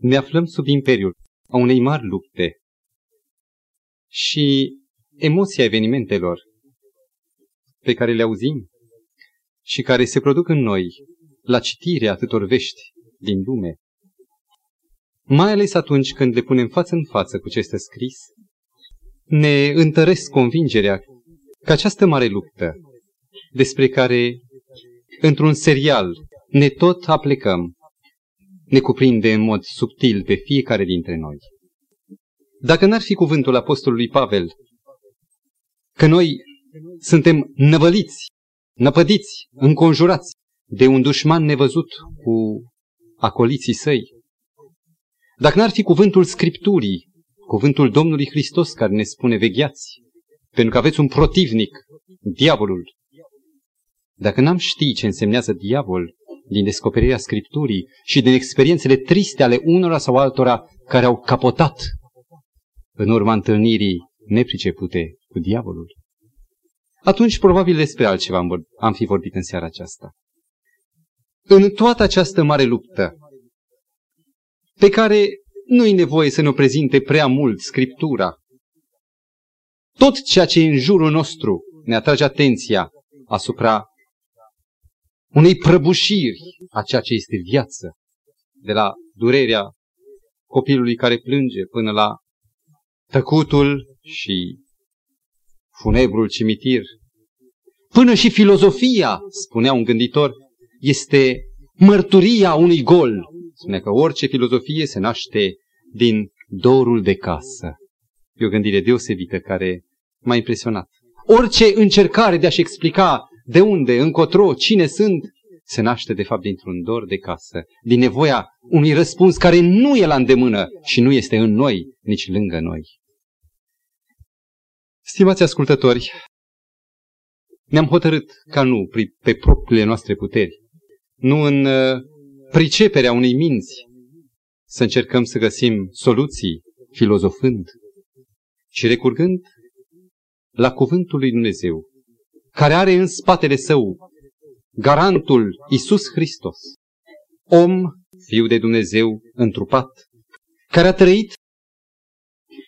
Ne aflăm sub imperiul a unei mari lupte. Și emoția evenimentelor pe care le auzim și care se produc în noi la citirea atâtor vești din lume, mai ales atunci când le punem față în față cu ce este scris, ne întăresc convingerea că această mare luptă despre care într-un serial ne tot aplecăm, ne cuprinde în mod subtil pe fiecare dintre noi. Dacă n-ar fi cuvântul Apostolului Pavel, că noi suntem năvăliți, năpădiți, înconjurați de un dușman nevăzut cu acoliții săi, dacă n-ar fi cuvântul Scripturii, cuvântul Domnului Hristos care ne spune vegheați, pentru că aveți un protivnic, diavolul, dacă n-am ști ce însemnează diavol din descoperirea Scripturii și din experiențele triste ale unora sau altora care au capotat în urma întâlnirii nepricepute cu diavolul, atunci probabil despre altceva am, am fi vorbit în seara aceasta. În toată această mare luptă, pe care nu-i nevoie să ne prezinte prea mult Scriptura, tot ceea ce e în jurul nostru ne atrage atenția asupra unei prăbușiri a ceea ce este viață, de la durerea copilului care plânge până la tăcutul și funebrul cimitir. Până și filozofia, spunea un gânditor, este mărturia unui gol. Spunea că orice filozofie se naște din dorul de casă. E o gândire deosebită care m-a impresionat. Orice încercare de a-și explica de unde, încotro, cine sunt, se naște de fapt dintr-un dor de casă, din nevoia unui răspuns care nu e la îndemână și nu este în noi, nici lângă noi. Stimați ascultători, ne-am hotărât ca nu pe propriile noastre puteri, nu în uh, priceperea unei minți, să încercăm să găsim soluții filozofând, ci recurgând la cuvântul lui Dumnezeu, care are în spatele său garantul Isus Hristos, om, fiu de Dumnezeu întrupat, care a trăit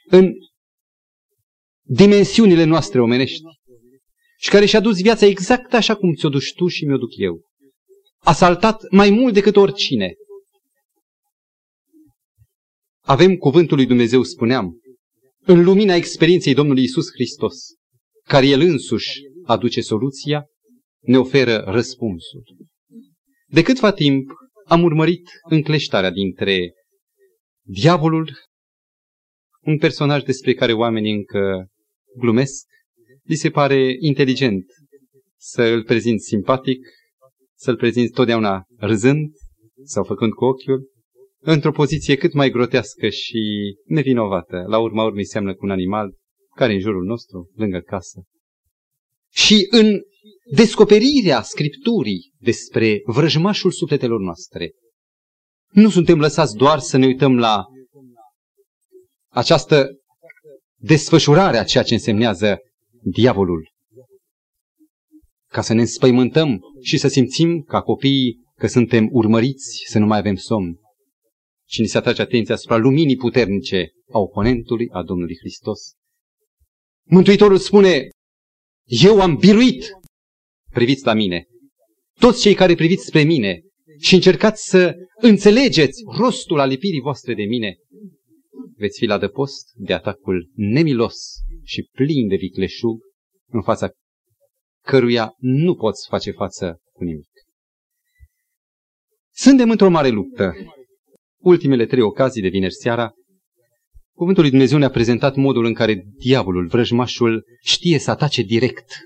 în dimensiunile noastre omenești și care și-a dus viața exact așa cum ți-o duci tu și mi-o duc eu. A saltat mai mult decât oricine. Avem cuvântul lui Dumnezeu, spuneam, în lumina experienței Domnului Isus Hristos, care El însuși aduce soluția, ne oferă răspunsul. De câtva timp am urmărit încleștarea dintre diavolul, un personaj despre care oamenii încă glumesc, li se pare inteligent să îl prezint simpatic, să-l prezint totdeauna râzând sau făcând cu ochiul, într-o poziție cât mai grotească și nevinovată. La urma urmei seamnă cu un animal care în jurul nostru, lângă casă. Și în descoperirea Scripturii despre vrăjmașul sufletelor noastre, nu suntem lăsați doar să ne uităm la această desfășurare a ceea ce însemnează diavolul. Ca să ne înspăimântăm și să simțim ca copiii că suntem urmăriți, să nu mai avem somn. Și ni se atrage atenția asupra luminii puternice a oponentului, a Domnului Hristos. Mântuitorul spune, eu am biruit, priviți la mine, toți cei care priviți spre mine și încercați să înțelegeți rostul alipirii voastre de mine, veți fi la dăpost de atacul nemilos și plin de vicleșug în fața căruia nu poți face față cu nimic. Suntem într-o mare luptă. Ultimele trei ocazii de vineri seara, Cuvântul lui Dumnezeu ne-a prezentat modul în care diavolul, vrăjmașul, știe să atace direct.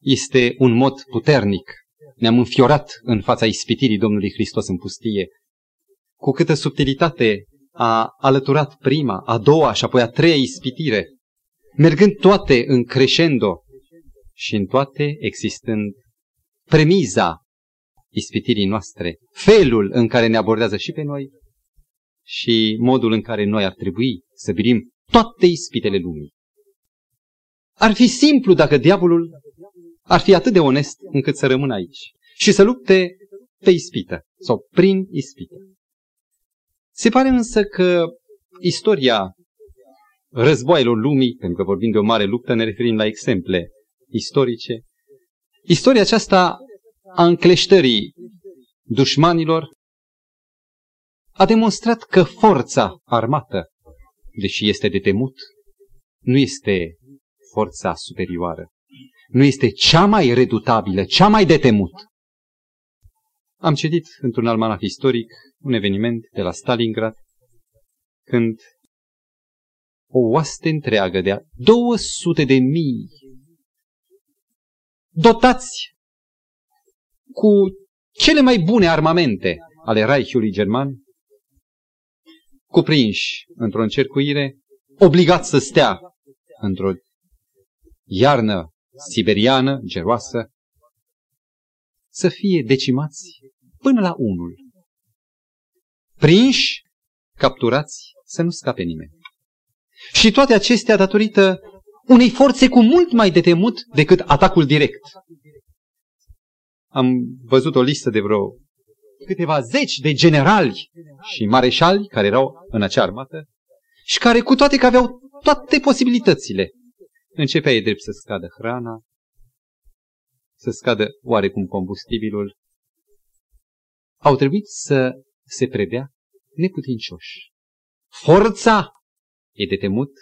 Este un mod puternic. Ne-am înfiorat în fața ispitirii Domnului Hristos în pustie. Cu câtă subtilitate a alăturat prima, a doua și apoi a treia ispitire, mergând toate în crescendo și în toate existând premiza ispitirii noastre, felul în care ne abordează și pe noi și modul în care noi ar trebui să birim toate ispitele lumii. Ar fi simplu dacă diavolul ar fi atât de onest încât să rămână aici și să lupte pe ispită sau prin ispită. Se pare însă că istoria războaielor lumii, pentru că vorbim de o mare luptă, ne referim la exemple istorice. Istoria aceasta a încleștării dușmanilor a demonstrat că forța armată, deși este de temut, nu este forța superioară. Nu este cea mai redutabilă, cea mai de temut. Am citit într-un almanach istoric un eveniment de la Stalingrad, când o oaste întreagă de 200 de mii dotați cu cele mai bune armamente ale Reichului German, cuprinși într-o încercuire, obligați să stea într-o iarnă siberiană, geroasă, să fie decimați până la unul. Prinși, capturați, să nu scape nimeni. Și toate acestea datorită unei forțe cu mult mai de temut decât atacul direct. Am văzut o listă de vreo câteva zeci de generali și mareșali care erau în acea armată și care cu toate că aveau toate posibilitățile. Începea e drept să scadă hrana, să scadă oarecum combustibilul. Au trebuit să se predea neputincioși. Forța e de temut,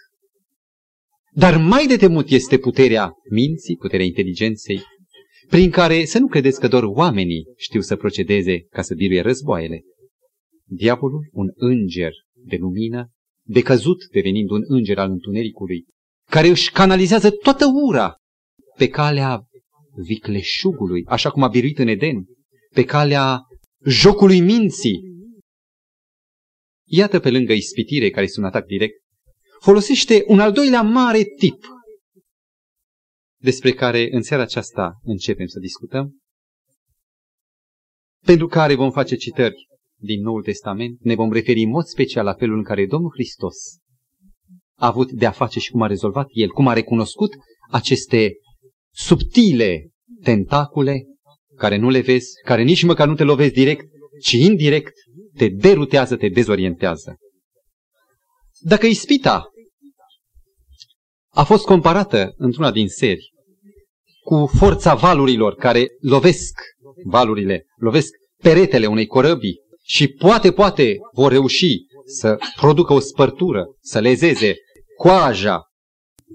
dar mai de temut este puterea minții, puterea inteligenței, prin care să nu credeți că doar oamenii știu să procedeze ca să biruie războaiele. Diavolul, un înger de lumină, decăzut devenind un înger al întunericului, care își canalizează toată ura pe calea vicleșugului, așa cum a biruit în Eden, pe calea jocului minții. Iată pe lângă ispitire, care este un atac direct, folosește un al doilea mare tip despre care în seara aceasta începem să discutăm, pentru care vom face citări din Noul Testament, ne vom referi în mod special la felul în care Domnul Hristos a avut de a face și cum a rezolvat El, cum a recunoscut aceste subtile tentacule care nu le vezi, care nici măcar nu te lovesc direct, ci indirect te derutează, te dezorientează. Dacă ispita a fost comparată într-una din seri cu forța valurilor care lovesc valurile, lovesc peretele unei corăbii și poate, poate vor reuși să producă o spărtură, să lezeze coaja,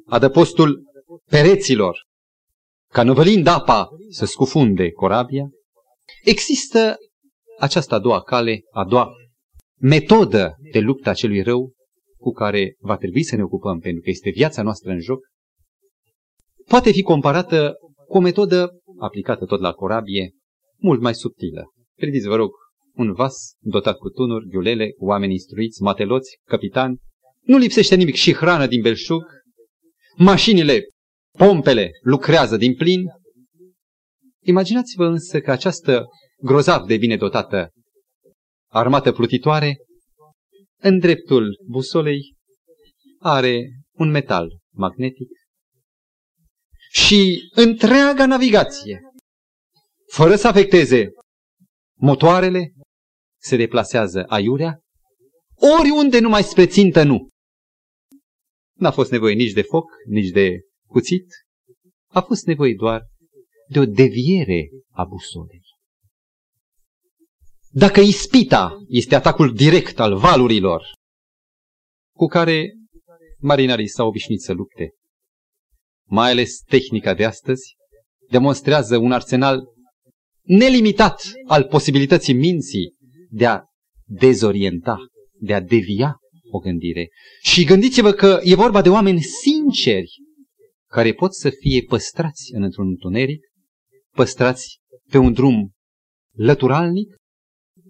adăpostul pereților, ca năvălind apa să scufunde corabia, există această a doua cale, a doua metodă de luptă a celui rău cu care va trebui să ne ocupăm, pentru că este viața noastră în joc, poate fi comparată cu o metodă aplicată tot la corabie, mult mai subtilă. Priviți, vă rog, un vas dotat cu tunuri, ghiulele, cu oameni instruiți, mateloți, capitani, nu lipsește nimic și hrană din belșug, mașinile, pompele lucrează din plin. Imaginați-vă însă că această grozav de bine dotată armată plutitoare în dreptul busolei are un metal magnetic și întreaga navigație, fără să afecteze motoarele, se deplasează aiurea, oriunde numai spre țintă nu. N-a fost nevoie nici de foc, nici de cuțit, a fost nevoie doar de o deviere a busolei. Dacă ispita este atacul direct al valurilor cu care marinarii s-au obișnuit să lupte, mai ales tehnica de astăzi, demonstrează un arsenal nelimitat al posibilității minții de a dezorienta, de a devia o gândire. Și gândiți-vă că e vorba de oameni sinceri care pot să fie păstrați în într-un întuneric, păstrați pe un drum lăturalnic,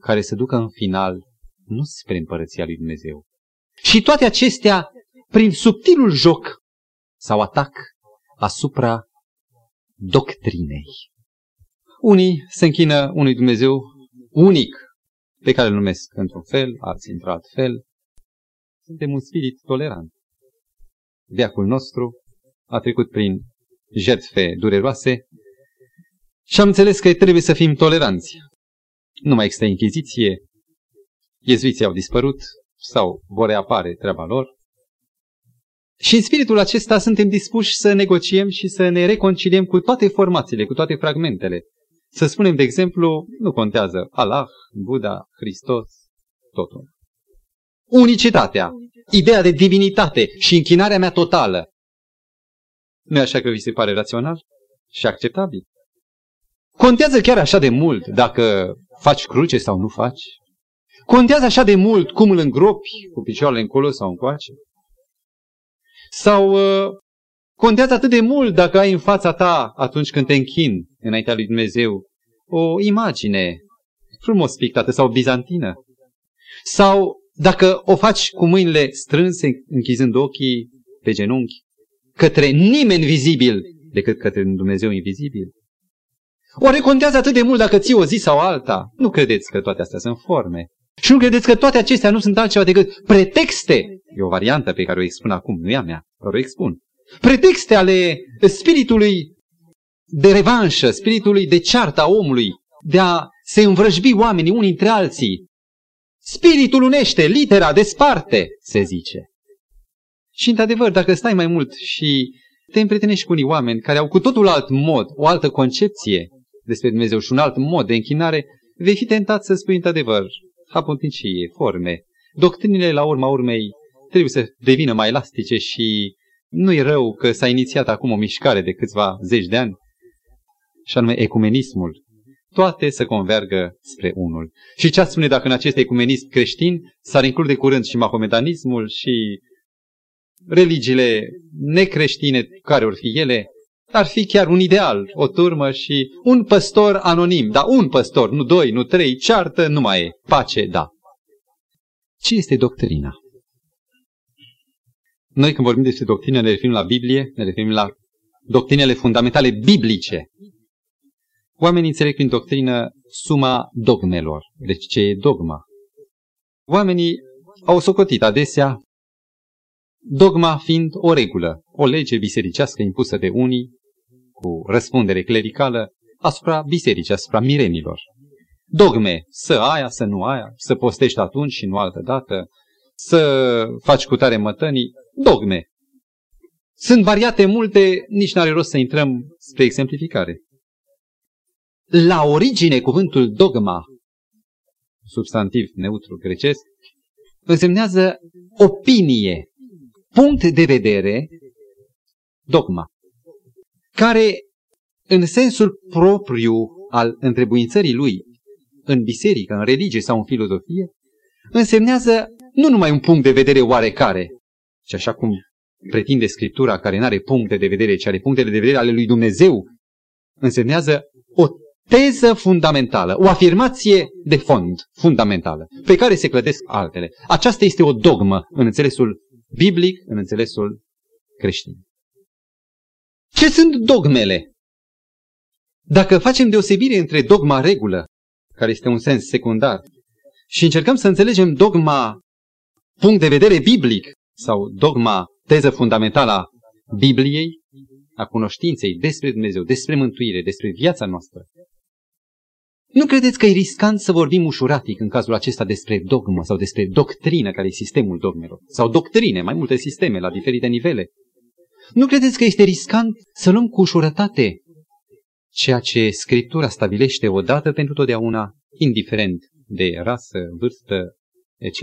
care să ducă în final nu spre împărăția lui Dumnezeu. Și toate acestea prin subtilul joc sau atac asupra doctrinei. Unii se închină unui Dumnezeu unic, pe care îl numesc într-un fel, alții într-alt fel. Suntem un spirit tolerant. Veacul nostru a trecut prin jertfe dureroase și am înțeles că trebuie să fim toleranți. Nu mai există închiziție, Iezuiții au dispărut sau vor reapare treaba lor. Și în spiritul acesta suntem dispuși să negociem și să ne reconciliem cu toate formațiile, cu toate fragmentele. Să spunem, de exemplu, nu contează Allah, Buddha, Hristos, totul. Unicitatea, ideea de divinitate și închinarea mea totală. Nu așa că vi se pare rațional și acceptabil? Contează chiar așa de mult dacă faci cruce sau nu faci? Contează așa de mult cum îl îngropi cu picioarele încolo sau încoace? Sau uh, contează atât de mult dacă ai în fața ta, atunci când te închin înaintea lui Dumnezeu, o imagine frumos pictată sau bizantină? Sau dacă o faci cu mâinile strânse, închizând ochii pe genunchi, către nimeni vizibil decât către Dumnezeu invizibil? Oare contează atât de mult dacă ții o zi sau alta? Nu credeți că toate astea sunt forme. Și nu credeți că toate acestea nu sunt altceva decât pretexte? E o variantă pe care o expun acum, nu e a mea, dar o expun. Pretexte ale spiritului de revanșă, spiritului de ceartă a omului, de a se învrăjbi oamenii unii între alții. Spiritul unește, litera desparte, se zice. Și într-adevăr, dacă stai mai mult și te împrietenești cu unii oameni care au cu totul alt mod, o altă concepție despre Dumnezeu și un alt mod de închinare, vei fi tentat să spui într-adevăr, apunticie, forme. Doctrinile, la urma urmei, trebuie să devină mai elastice și nu e rău că s-a inițiat acum o mișcare de câțiva zeci de ani, și anume ecumenismul. Toate să convergă spre unul. Și ce ați spune dacă în acest ecumenism creștin s-ar include curând și mahomedanismul și religiile necreștine, care or fi ele, ar fi chiar un ideal, o turmă și un păstor anonim, da, un păstor, nu doi, nu trei, ceartă, nu mai e, pace, da. Ce este doctrina? Noi când vorbim despre doctrină ne referim la Biblie, ne referim la doctrinele fundamentale biblice. Oamenii înțeleg prin doctrină suma dogmelor. Deci ce e dogma? Oamenii au socotit adesea dogma fiind o regulă, o lege bisericească impusă de unii cu răspundere clericală asupra bisericii, asupra mirenilor. Dogme, să aia, să nu aia, să postești atunci și nu altă dată, să faci cu tare mătănii, dogme. Sunt variate multe, nici n-are rost să intrăm spre exemplificare. La origine, cuvântul dogma, substantiv neutru grecesc, însemnează opinie, punct de vedere, dogma care în sensul propriu al întrebuințării lui în biserică, în religie sau în filozofie, însemnează nu numai un punct de vedere oarecare, ci așa cum pretinde Scriptura, care nu are puncte de vedere, ci are punctele de vedere ale lui Dumnezeu, însemnează o teză fundamentală, o afirmație de fond fundamentală, pe care se clădesc altele. Aceasta este o dogmă în înțelesul biblic, în înțelesul creștin. Ce sunt dogmele? Dacă facem deosebire între dogma regulă, care este un sens secundar, și încercăm să înțelegem dogma punct de vedere biblic sau dogma teză fundamentală a Bibliei, a cunoștinței despre Dumnezeu, despre mântuire, despre viața noastră, nu credeți că e riscant să vorbim ușuratic în cazul acesta despre dogmă sau despre doctrină, care e sistemul dogmelor, sau doctrine, mai multe sisteme la diferite nivele? Nu credeți că este riscant să luăm cu ușurătate ceea ce Scriptura stabilește odată pentru totdeauna, indiferent de rasă, vârstă, etc.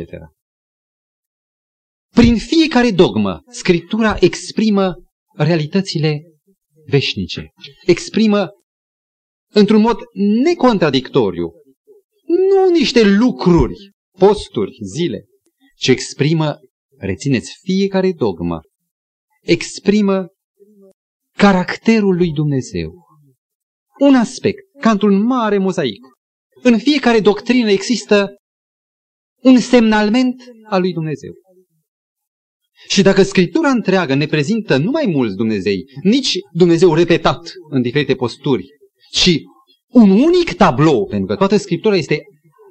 Prin fiecare dogmă, Scriptura exprimă realitățile veșnice, exprimă într-un mod necontradictoriu, nu niște lucruri, posturi, zile, ci exprimă, rețineți, fiecare dogmă exprimă caracterul lui Dumnezeu. Un aspect, ca într-un mare mozaic. În fiecare doctrină există un semnalment al lui Dumnezeu. Și dacă Scriptura întreagă ne prezintă nu mai mulți Dumnezei, nici Dumnezeu repetat în diferite posturi, ci un unic tablou, pentru că toată Scriptura este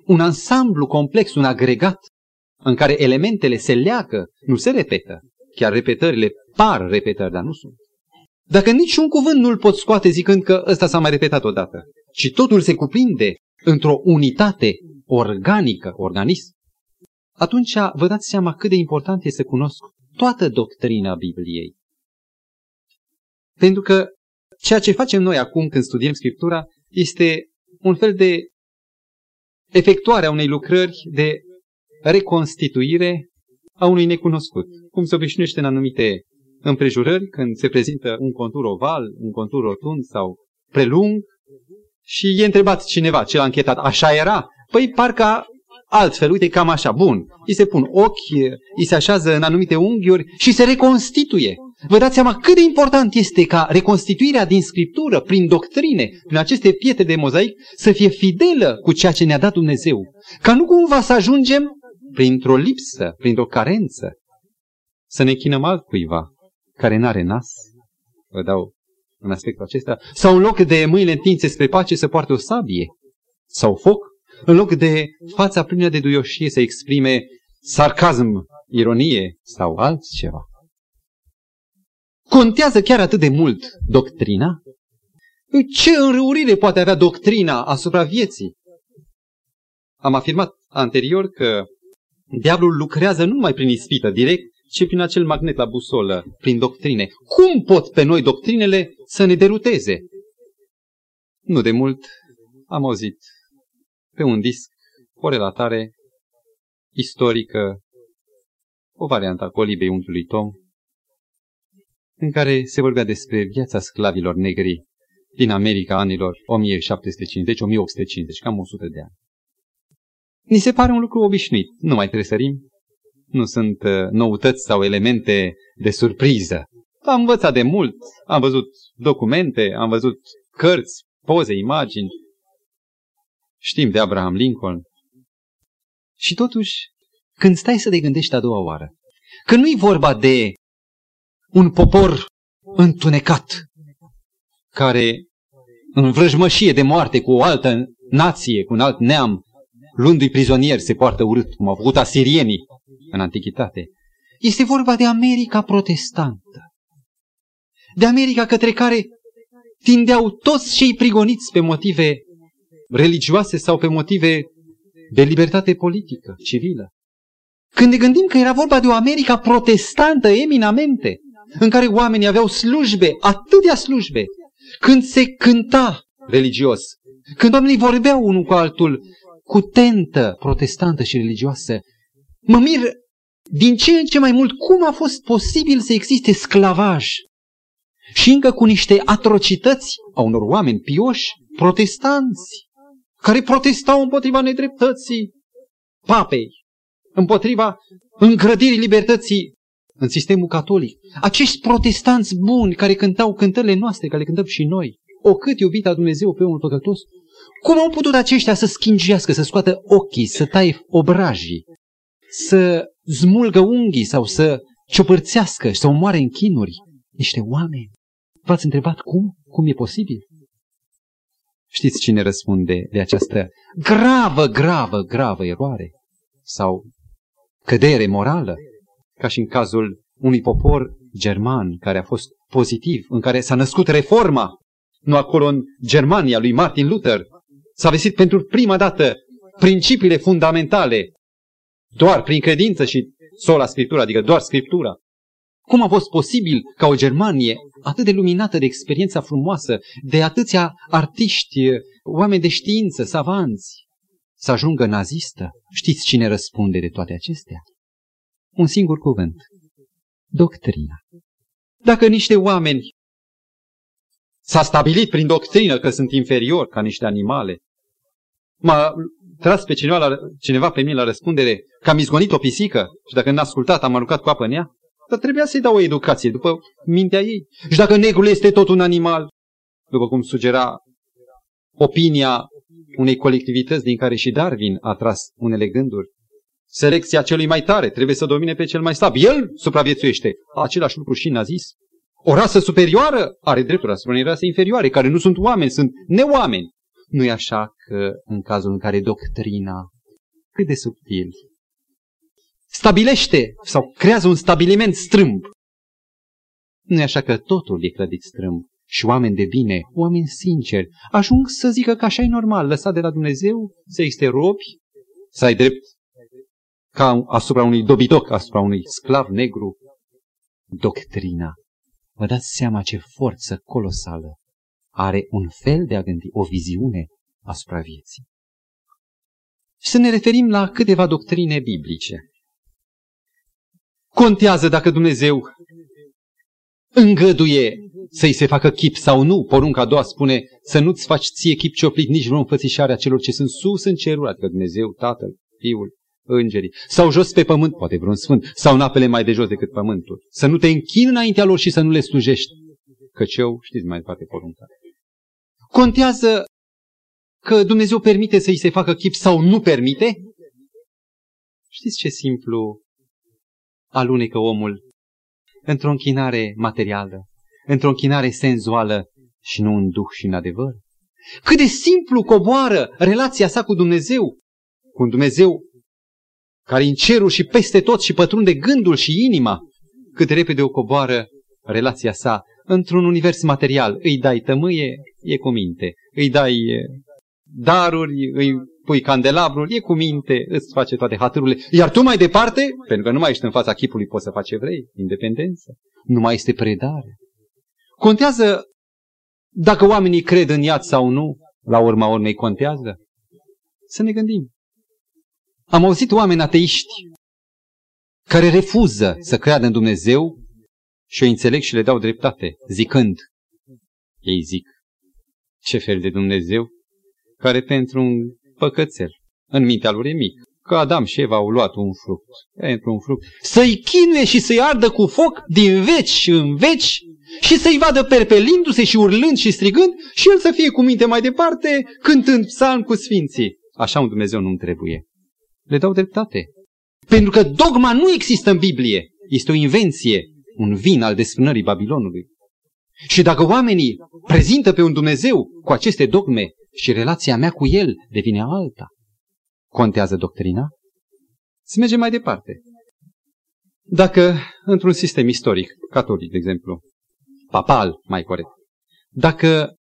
un ansamblu complex, un agregat, în care elementele se leagă, nu se repetă, chiar repetările par repetări, dar nu sunt. Dacă niciun cuvânt nu-l pot scoate zicând că ăsta s-a mai repetat odată, și totul se cuprinde într-o unitate organică, organism, atunci vă dați seama cât de important este să cunosc toată doctrina Bibliei. Pentru că ceea ce facem noi acum când studiem Scriptura este un fel de efectuare a unei lucrări de reconstituire a unui necunoscut. Cum se obișnuiește în anumite împrejurări, când se prezintă un contur oval, un contur rotund sau prelung, și e întrebat cineva, cel anchetat, așa era? Păi parcă altfel, uite, cam așa, bun. Îi se pun ochi, îi se așează în anumite unghiuri și se reconstituie. Vă dați seama cât de important este ca reconstituirea din Scriptură, prin doctrine, prin aceste pietre de mozaic, să fie fidelă cu ceea ce ne-a dat Dumnezeu. Ca nu cumva să ajungem printr-o lipsă, printr-o carență, să ne chinăm altcuiva care n-are nas. Vă dau în aspectul acesta. Sau în loc de mâinile întinse spre pace să poarte o sabie sau foc, în loc de fața plină de duioșie să exprime sarcasm, ironie sau altceva. Contează chiar atât de mult doctrina? Ce înrăurire poate avea doctrina asupra vieții? Am afirmat anterior că diavolul lucrează nu numai prin ispită direct, ci prin acel magnet la busolă, prin doctrine. Cum pot pe noi doctrinele să ne deruteze? Nu de mult am auzit pe un disc o relatare istorică, o variantă a colibei unchiului Tom, în care se vorbea despre viața sclavilor negri din America anilor 1750-1850, cam 100 de ani. Ni se pare un lucru obișnuit, nu mai trebuie să rim, nu sunt uh, noutăți sau elemente de surpriză. Am învățat de mult, am văzut documente, am văzut cărți, poze, imagini. Știm de Abraham Lincoln. Și totuși, când stai să te gândești a doua oară, că nu-i vorba de un popor întunecat, care în vrăjmășie de moarte cu o altă nație, cu un alt neam, luându-i prizonieri, se poartă urât, cum au făcut asirienii în antichitate. Este vorba de America protestantă. De America către care tindeau toți cei prigoniți pe motive religioase sau pe motive de libertate politică, civilă. Când ne gândim că era vorba de o America protestantă eminamente, în care oamenii aveau slujbe, atâtea slujbe, când se cânta religios, când oamenii vorbeau unul cu altul cu tentă protestantă și religioasă, mă mir din ce în ce mai mult cum a fost posibil să existe sclavaj și încă cu niște atrocități a unor oameni pioși, protestanți, care protestau împotriva nedreptății papei, împotriva îngrădirii libertății în sistemul catolic. Acești protestanți buni care cântau cântările noastre, care le cântăm și noi, o cât iubita Dumnezeu pe omul păcătos, cum au putut aceștia să schingească, să scoată ochii, să taie obrajii, să zmulgă unghii sau să ciopărțească și să omoare în chinuri niște oameni? V-ați întrebat cum? Cum e posibil? Știți cine răspunde de această gravă, gravă, gravă eroare? Sau cădere morală? Ca și în cazul unui popor german care a fost pozitiv, în care s-a născut reforma, nu acolo în Germania lui Martin Luther, s-a vestit pentru prima dată principiile fundamentale doar prin credință și sola Scriptura, adică doar Scriptura. Cum a fost posibil ca o Germanie atât de luminată de experiența frumoasă, de atâția artiști, oameni de știință, savanți, să ajungă nazistă? Știți cine răspunde de toate acestea? Un singur cuvânt. Doctrina. Dacă niște oameni s-a stabilit prin doctrină că sunt inferiori ca niște animale, m-a tras pe cineva, la, cineva pe mine la răspundere că am izgonit o pisică și dacă n-a ascultat am aruncat cu apă în ea, dar trebuia să-i dau o educație după mintea ei. Și dacă negrul este tot un animal, după cum sugera opinia unei colectivități din care și Darwin a tras unele gânduri, selecția celui mai tare trebuie să domine pe cel mai slab. El supraviețuiește. Același lucru și n-a zis. O rasă superioară are dreptul asupra unei rase inferioare, care nu sunt oameni, sunt neoameni. Nu e așa că în cazul în care doctrina, cât de subtil, stabilește sau creează un stabiliment strâmb, nu e așa că totul e clădit strâmb și oameni de bine, oameni sinceri, ajung să zică că așa e normal, lăsat de la Dumnezeu, să existe robi, să ai drept ca asupra unui dobidoc, asupra unui sclav negru, doctrina. Vă dați seama ce forță colosală are un fel de a gândi, o viziune asupra vieții. Să ne referim la câteva doctrine biblice. Contează dacă Dumnezeu îngăduie să-i se facă chip sau nu. Porunca a doua spune să nu-ți faci ție chip cioplit nici vreo înfățișare a celor ce sunt sus în cerul, adică Dumnezeu, Tatăl, Fiul, Îngerii, sau jos pe pământ, poate vreun sfânt, sau în apele mai de jos decât pământul. Să nu te închini înaintea lor și să nu le slujești. Căci eu, știți mai departe porunca. Contează că Dumnezeu permite să-i se facă chip sau nu permite? Știți ce simplu alunecă omul într-o închinare materială, într-o închinare senzuală și nu în duh și în adevăr? Cât de simplu coboară relația sa cu Dumnezeu, cu un Dumnezeu care în cerul și peste tot și pătrunde gândul și inima, cât repede o coboară relația sa într-un univers material. Îi dai tămâie, e cu minte. Îi dai daruri, îi pui candelabrul, e cu minte, îți face toate haturile. Iar tu mai departe, pentru că nu mai ești în fața chipului, poți să faci ce vrei, independență. Nu mai este predare. Contează dacă oamenii cred în iad sau nu, la urma urmei contează. Să ne gândim. Am auzit oameni ateiști care refuză să creadă în Dumnezeu și o înțeleg și le dau dreptate, zicând, ei zic, ce fel de Dumnezeu care pentru un păcățel, în mintea lor e mic, că Adam și Eva au luat un fruct, pentru un fruct, să-i chinuie și să-i ardă cu foc din veci în veci și să-i vadă perpelindu-se și urlând și strigând și el să fie cu minte mai departe cântând psalm cu sfinții. Așa un Dumnezeu nu-mi trebuie. Le dau dreptate. Pentru că dogma nu există în Biblie. Este o invenție, un vin al desfrânării Babilonului. Și dacă oamenii prezintă pe un Dumnezeu cu aceste dogme și relația mea cu el devine alta, contează doctrina? Să mergem mai departe. Dacă într-un sistem istoric, catolic, de exemplu, papal, mai corect, dacă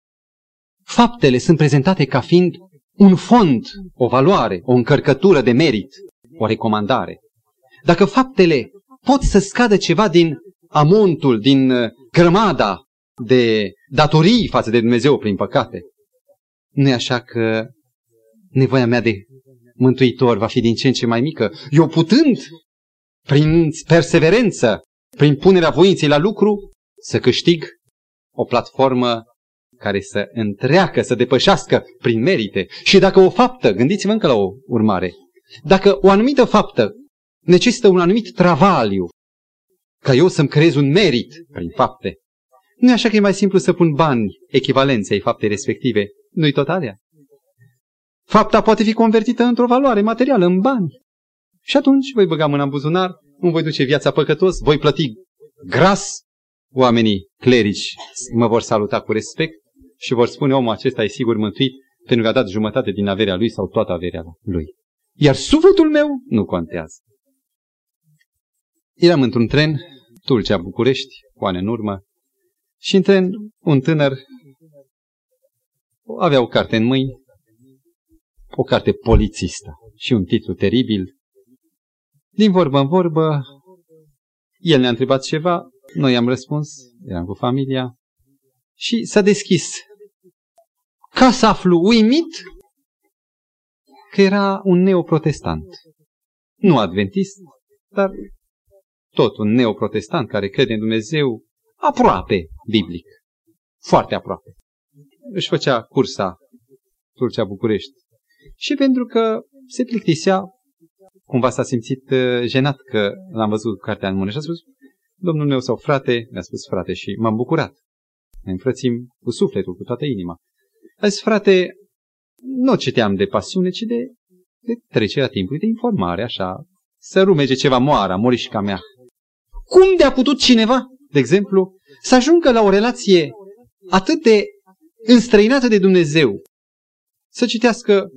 faptele sunt prezentate ca fiind un fond, o valoare, o încărcătură de merit, o recomandare, dacă faptele pot să scadă ceva din amontul, din uh, grămada de datorii față de Dumnezeu prin păcate. Nu e așa că nevoia mea de mântuitor va fi din ce în ce mai mică. Eu putând, prin perseverență, prin punerea voinței la lucru, să câștig o platformă care să întreacă, să depășească prin merite. Și dacă o faptă, gândiți-vă încă la o urmare, dacă o anumită faptă necesită un anumit travaliu, ca eu să-mi creez un merit prin fapte, nu e așa că e mai simplu să pun bani echivalenței faptei respective? Nu-i tot alea? Fapta poate fi convertită într-o valoare materială, în bani. Și atunci voi băga mâna în buzunar, îmi voi duce viața păcătos, voi plăti gras, oamenii clerici mă vor saluta cu respect și vor spune omul acesta e sigur mântuit pentru că a dat jumătate din averea lui sau toată averea lui. Iar sufletul meu nu contează. Eram într-un tren, Tulcea București, cu ani în urmă, și în tren un tânăr avea o carte în mâini, o carte polițistă și un titlu teribil. Din vorbă în vorbă, el ne-a întrebat ceva, noi am răspuns, eram cu familia, și s-a deschis. Ca să aflu uimit că era un neoprotestant. Nu adventist, dar tot un neoprotestant care crede în Dumnezeu aproape biblic. Foarte aproape. Își făcea cursa Turcia București. Și pentru că se plictisea, cumva s-a simțit uh, jenat că l-am văzut cartea în mână și a spus, domnul meu sau frate, mi-a spus frate și m-am bucurat. Ne înfrățim cu sufletul, cu toată inima. A zis, frate, nu citeam de pasiune, ci de, de trecerea timpului, de informare, așa, să rumege ceva moara, morișca mea. Cum de a putut cineva, de exemplu, să ajungă la o relație atât de înstrăinată de Dumnezeu, să citească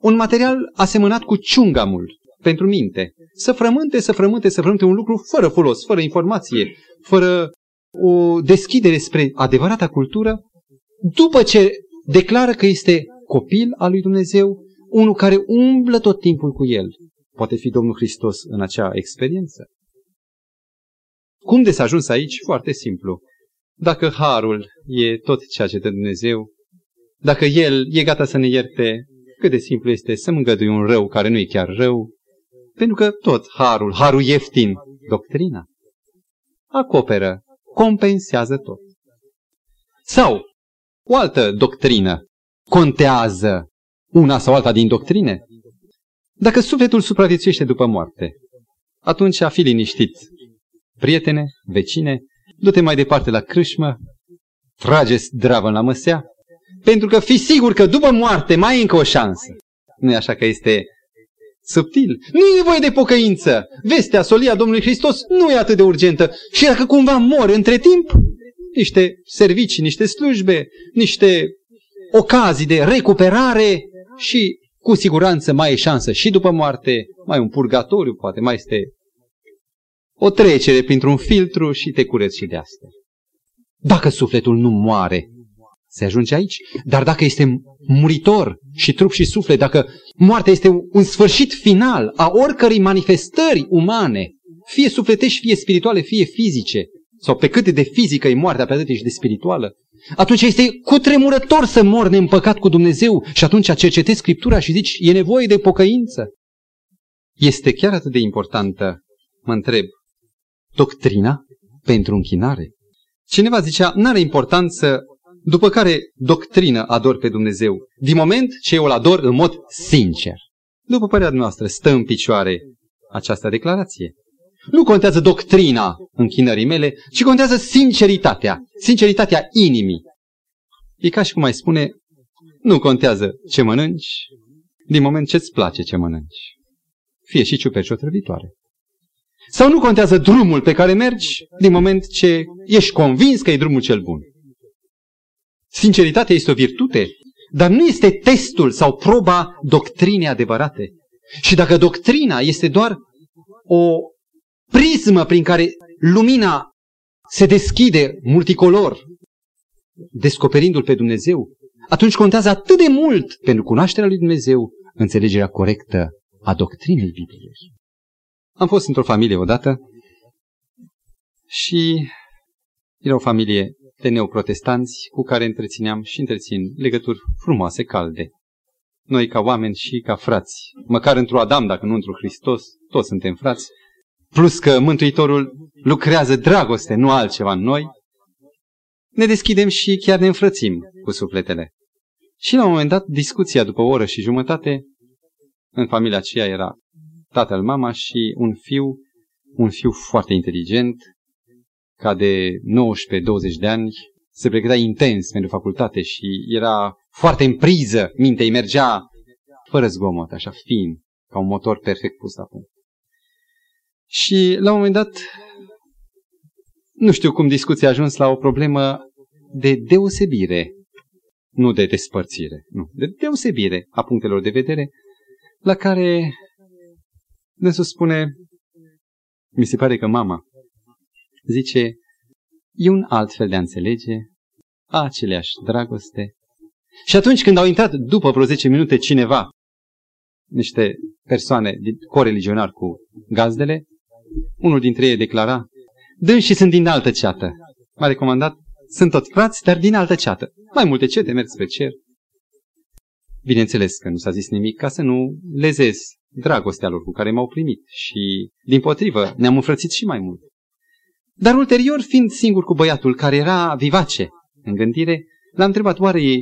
un material asemănat cu ciungamul pentru minte, să frământe, să frământe, să frământe un lucru fără folos, fără informație, fără o deschidere spre adevărata cultură, după ce declară că este copil al lui Dumnezeu, unul care umblă tot timpul cu el. poate fi Domnul Hristos în acea experiență. Cum de s-a ajuns aici? Foarte simplu. Dacă harul e tot ceea ce dă Dumnezeu, dacă El e gata să ne ierte, cât de simplu este să îngădui un rău care nu e chiar rău, pentru că tot harul, harul ieftin, doctrina, acoperă, compensează tot. Sau o altă doctrină contează una sau alta din doctrine. Dacă sufletul supraviețuiește după moarte, atunci fi liniștit. Prietene, vecine, du-te mai departe la crâșmă, trage zdravă la măsea, pentru că fi sigur că după moarte mai e încă o șansă. Nu e așa că este subtil. Nu e nevoie de pocăință. Vestea, solia Domnului Hristos nu e atât de urgentă. Și dacă cumva mor între timp, niște servicii, niște slujbe, niște ocazii de recuperare și cu siguranță mai e șansă și după moarte, mai un purgatoriu, poate mai este o trecere printr-un filtru și te cureți și de asta. Dacă sufletul nu moare, se ajunge aici. Dar dacă este muritor și trup și suflet, dacă moartea este un sfârșit final a oricărei manifestări umane, fie sufletești, fie spirituale, fie fizice, sau pe cât de fizică e moartea, pe atât și de spirituală, atunci este cutremurător să mor neîmpăcat cu Dumnezeu și atunci cercetezi Scriptura și zici, e nevoie de pocăință. Este chiar atât de importantă, mă întreb, doctrina pentru închinare? Cineva zicea, nu are importanță după care doctrină ador pe Dumnezeu, din moment ce eu îl ador în mod sincer. După părerea noastră, stă în picioare această declarație. Nu contează doctrina închinării mele, ci contează sinceritatea, sinceritatea inimii. E ca și cum mai spune, nu contează ce mănânci, din moment ce îți place ce mănânci. Fie și ciuperci otrăvitoare. Sau nu contează drumul pe care mergi, din moment ce ești convins că e drumul cel bun. Sinceritatea este o virtute, dar nu este testul sau proba doctrinei adevărate. Și dacă doctrina este doar o prismă prin care lumina se deschide multicolor, descoperindu-L pe Dumnezeu, atunci contează atât de mult pentru cunoașterea lui Dumnezeu înțelegerea corectă a doctrinei Bibliei. Am fost într-o familie odată și era o familie de neoprotestanți cu care întrețineam și întrețin legături frumoase, calde. Noi ca oameni și ca frați, măcar într-o Adam, dacă nu într-o Hristos, toți suntem frați, plus că Mântuitorul lucrează dragoste, nu altceva în noi, ne deschidem și chiar ne înfrățim cu sufletele. Și la un moment dat, discuția după o oră și jumătate, în familia aceea era tatăl, mama și un fiu, un fiu foarte inteligent, ca de 19-20 de ani, se pregătea intens pentru facultate și era foarte în priză, mintea îi mergea fără zgomot, așa fin, ca un motor perfect pus la punct. Și la un moment dat, nu știu cum discuția a ajuns la o problemă de deosebire, nu de despărțire, nu, de deosebire a punctelor de vedere, la care dânsul spune, mi se pare că mama zice, e un alt fel de a înțelege, aceleași dragoste. Și atunci când au intrat după vreo 10 minute cineva, niște persoane coreligionari cu gazdele, unul dintre ei declara, dâns și sunt din altă ceată. M-a recomandat, sunt tot frați, dar din altă ceată. Mai multe cete merg spre cer. Bineînțeles că nu s-a zis nimic ca să nu lezez dragostea lor cu care m-au primit și, din potrivă, ne-am înfrățit și mai mult. Dar ulterior, fiind singur cu băiatul care era vivace în gândire, l-am întrebat, oare e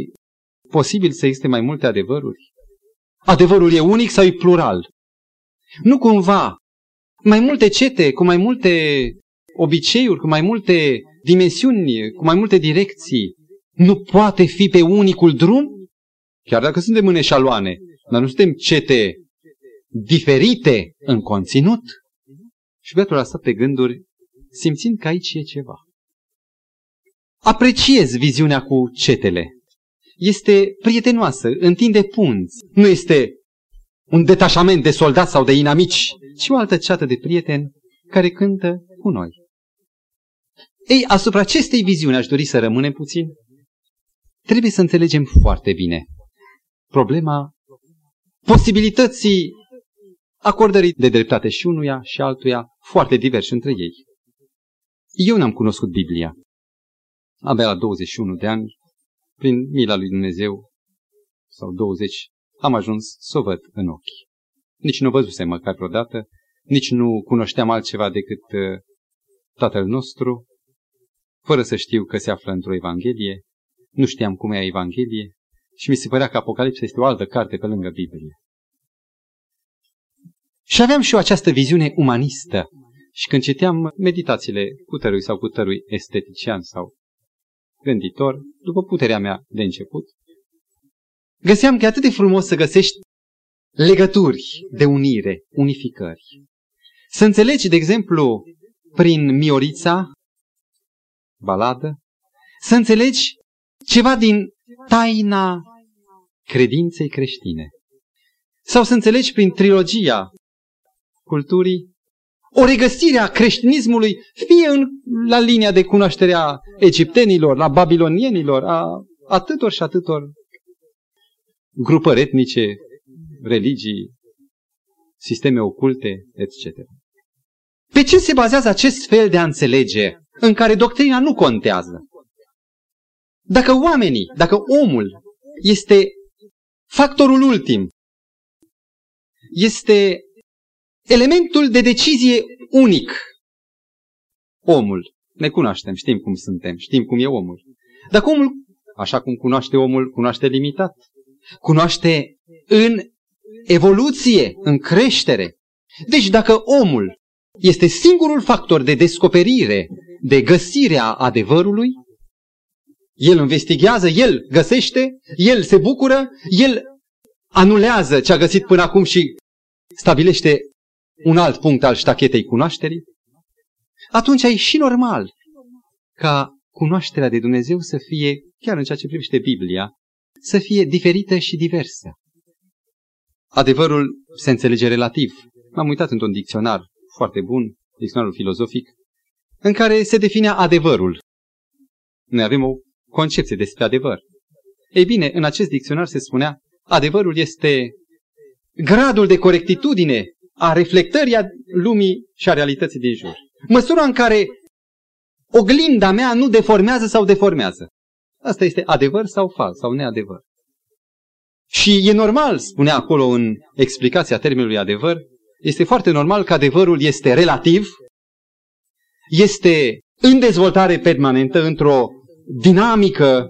posibil să existe mai multe adevăruri? Adevărul e unic sau e plural? Nu cumva mai multe cete, cu mai multe obiceiuri, cu mai multe dimensiuni, cu mai multe direcții, nu poate fi pe unicul drum? Chiar dacă suntem în eșaloane, dar nu suntem cete diferite în conținut? Și băiatul a stat pe gânduri simțind că aici e ceva. Apreciez viziunea cu cetele. Este prietenoasă, întinde punți. Nu este un detașament de soldați sau de inamici, ci o altă ceată de prieteni care cântă cu noi. Ei, asupra acestei viziuni aș dori să rămânem puțin. Trebuie să înțelegem foarte bine problema posibilității acordării de dreptate și unuia și altuia, foarte diversi între ei. Eu n-am cunoscut Biblia. Abia la 21 de ani, prin mila lui Dumnezeu, sau 20, am ajuns să o văd în ochi. Nici nu văzusem măcar vreodată, nici nu cunoșteam altceva decât uh, Tatăl nostru, fără să știu că se află într-o Evanghelie, nu știam cum e Evanghelie și mi se părea că Apocalipsa este o altă carte pe lângă Biblie. Și aveam și eu această viziune umanistă. Și când citeam meditațiile cutărui sau cutărui estetician sau gânditor, după puterea mea de început, găseam că e atât de frumos să găsești legături de unire, unificări. Să înțelegi, de exemplu, prin Miorița, baladă, să înțelegi ceva din taina credinței creștine. Sau să înțelegi prin trilogia culturii o regăsire a creștinismului, fie în, la linia de cunoaștere a egiptenilor, la babilonienilor, a atâtor și atâtor grupări etnice, religii, sisteme oculte, etc. Pe ce se bazează acest fel de a înțelege în care doctrina nu contează? Dacă oamenii, dacă omul este factorul ultim, este elementul de decizie unic, omul, ne cunoaștem, știm cum suntem, știm cum e omul. Dacă omul, așa cum cunoaște omul, cunoaște limitat, cunoaște în evoluție, în creștere. Deci dacă omul este singurul factor de descoperire, de găsire a adevărului, el investigează, el găsește, el se bucură, el anulează ce a găsit până acum și stabilește un alt punct al ștachetei cunoașterii, atunci e și normal ca cunoașterea de Dumnezeu să fie, chiar în ceea ce privește Biblia, să fie diferită și diversă. Adevărul se înțelege relativ. M-am uitat într-un dicționar foarte bun, dicționarul filozofic, în care se definea adevărul. Noi avem o concepție despre adevăr. Ei bine, în acest dicționar se spunea, adevărul este gradul de corectitudine a reflectării a lumii și a realității din jur. Măsura în care oglinda mea nu deformează sau deformează. Asta este adevăr sau fals sau neadevăr. Și e normal, spunea acolo în explicația termenului adevăr, este foarte normal că adevărul este relativ, este în dezvoltare permanentă, într-o dinamică,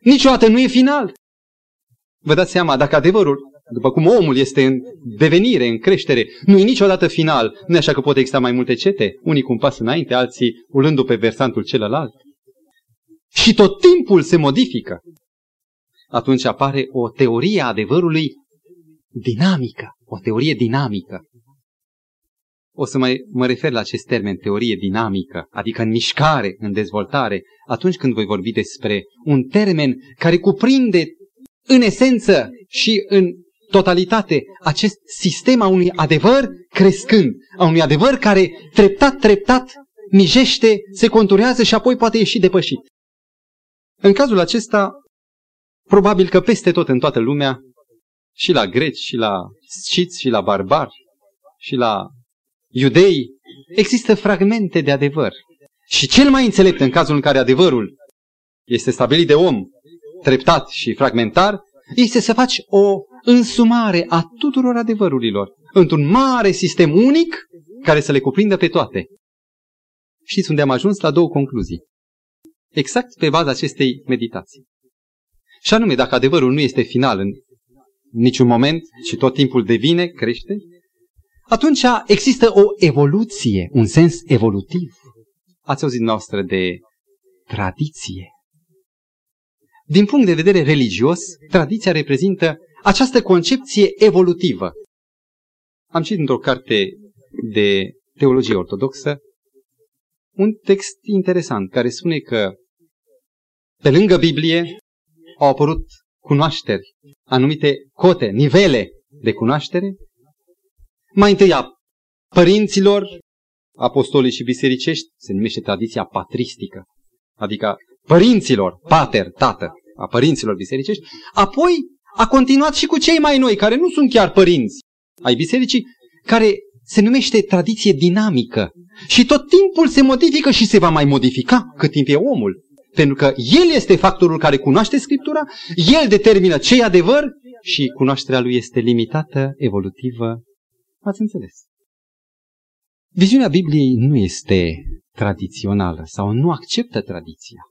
niciodată nu e final. Vă dați seama, dacă adevărul după cum omul este în devenire, în creștere, nu e niciodată final, nu e așa că pot exista mai multe cete, unii cu un pas înainte, alții ulându pe versantul celălalt. Și tot timpul se modifică. Atunci apare o teorie a adevărului dinamică, o teorie dinamică. O să mai mă refer la acest termen, teorie dinamică, adică în mișcare, în dezvoltare, atunci când voi vorbi despre un termen care cuprinde în esență și în totalitate acest sistem a unui adevăr crescând, a unui adevăr care treptat, treptat mijește, se conturează și apoi poate ieși depășit. În cazul acesta, probabil că peste tot în toată lumea, și la greci, și la sciți, și la barbari, și la iudei, există fragmente de adevăr. Și cel mai înțelept în cazul în care adevărul este stabilit de om, treptat și fragmentar, este să faci o însumare a tuturor adevărurilor într-un mare sistem unic care să le cuprindă pe toate. Știți unde am ajuns? La două concluzii. Exact pe baza acestei meditații. Și anume, dacă adevărul nu este final în niciun moment și tot timpul devine, crește, atunci există o evoluție, un sens evolutiv. Ați auzit noastră de tradiție. Din punct de vedere religios, tradiția reprezintă această concepție evolutivă. Am citit într-o carte de teologie ortodoxă un text interesant care spune că pe lângă Biblie au apărut cunoașteri, anumite cote, nivele de cunoaștere. Mai întâi a părinților, apostolii și bisericești, se numește tradiția patristică, adică părinților, pater, tată, a părinților bisericești, apoi a continuat și cu cei mai noi, care nu sunt chiar părinți ai bisericii, care se numește tradiție dinamică și tot timpul se modifică și se va mai modifica cât timp e omul. Pentru că el este factorul care cunoaște Scriptura, el determină ce e adevăr și cunoașterea lui este limitată, evolutivă. Ați înțeles? Viziunea Bibliei nu este tradițională sau nu acceptă tradiția.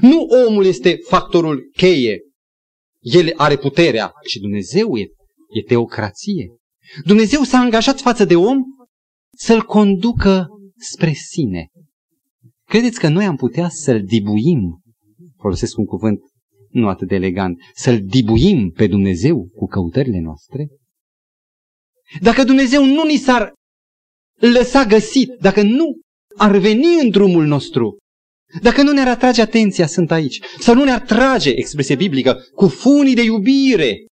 Nu omul este factorul cheie. El are puterea, ci Dumnezeu e, e teocrație. Dumnezeu s-a angajat față de om să-l conducă spre sine. Credeți că noi am putea să-l dibuim, folosesc un cuvânt nu atât de elegant, să-l dibuim pe Dumnezeu cu căutările noastre? Dacă Dumnezeu nu ni s-ar lăsa găsit, dacă nu ar veni în drumul nostru, dacă nu ne-ar atrage atenția, sunt aici, sau nu ne-ar trage, expresie biblică, cu funii de iubire.